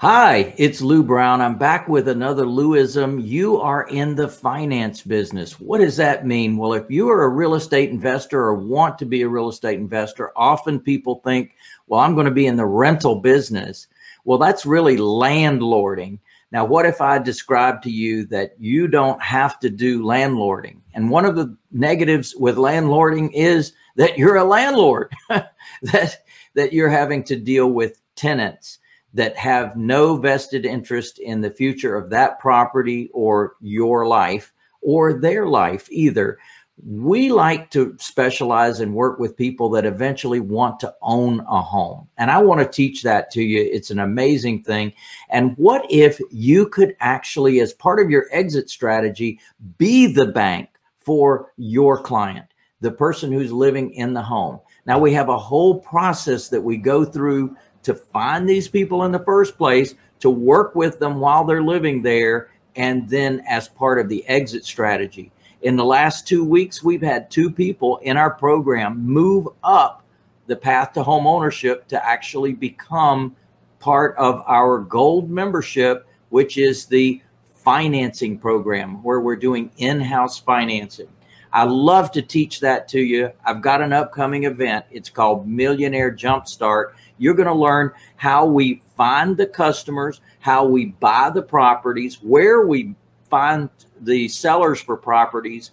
Hi, it's Lou Brown. I'm back with another Louism. You are in the finance business. What does that mean? Well, if you are a real estate investor or want to be a real estate investor, often people think, well, I'm going to be in the rental business. Well, that's really landlording. Now, what if I describe to you that you don't have to do landlording? And one of the negatives with landlording is that you're a landlord, that, that you're having to deal with tenants that have no vested interest in the future of that property or your life or their life either. We like to specialize and work with people that eventually want to own a home. And I want to teach that to you. It's an amazing thing. And what if you could actually, as part of your exit strategy, be the bank for your client, the person who's living in the home? Now, we have a whole process that we go through to find these people in the first place, to work with them while they're living there, and then as part of the exit strategy. In the last two weeks, we've had two people in our program move up the path to home ownership to actually become part of our gold membership, which is the financing program where we're doing in house financing. I love to teach that to you. I've got an upcoming event. It's called Millionaire Jumpstart. You're going to learn how we find the customers, how we buy the properties, where we find the sellers for properties,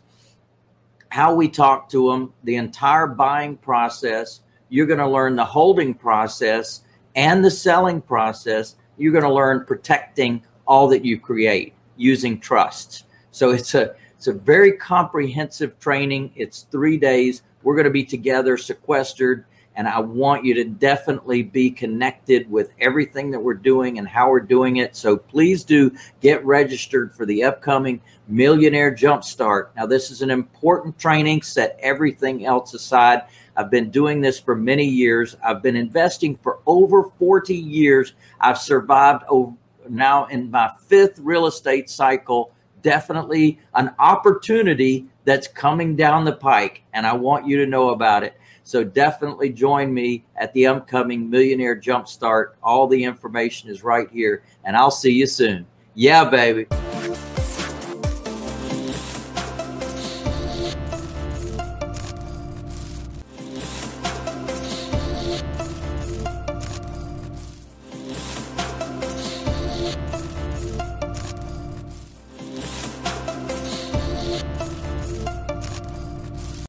how we talk to them, the entire buying process. You're going to learn the holding process and the selling process. You're going to learn protecting all that you create using trusts. So it's a it's a very comprehensive training. It's 3 days. We're going to be together sequestered and I want you to definitely be connected with everything that we're doing and how we're doing it. So please do get registered for the upcoming Millionaire Jumpstart. Now, this is an important training, set everything else aside. I've been doing this for many years. I've been investing for over 40 years. I've survived over, now in my fifth real estate cycle. Definitely an opportunity that's coming down the pike, and I want you to know about it. So definitely join me at the upcoming Millionaire Jumpstart. All the information is right here, and I'll see you soon. Yeah, baby.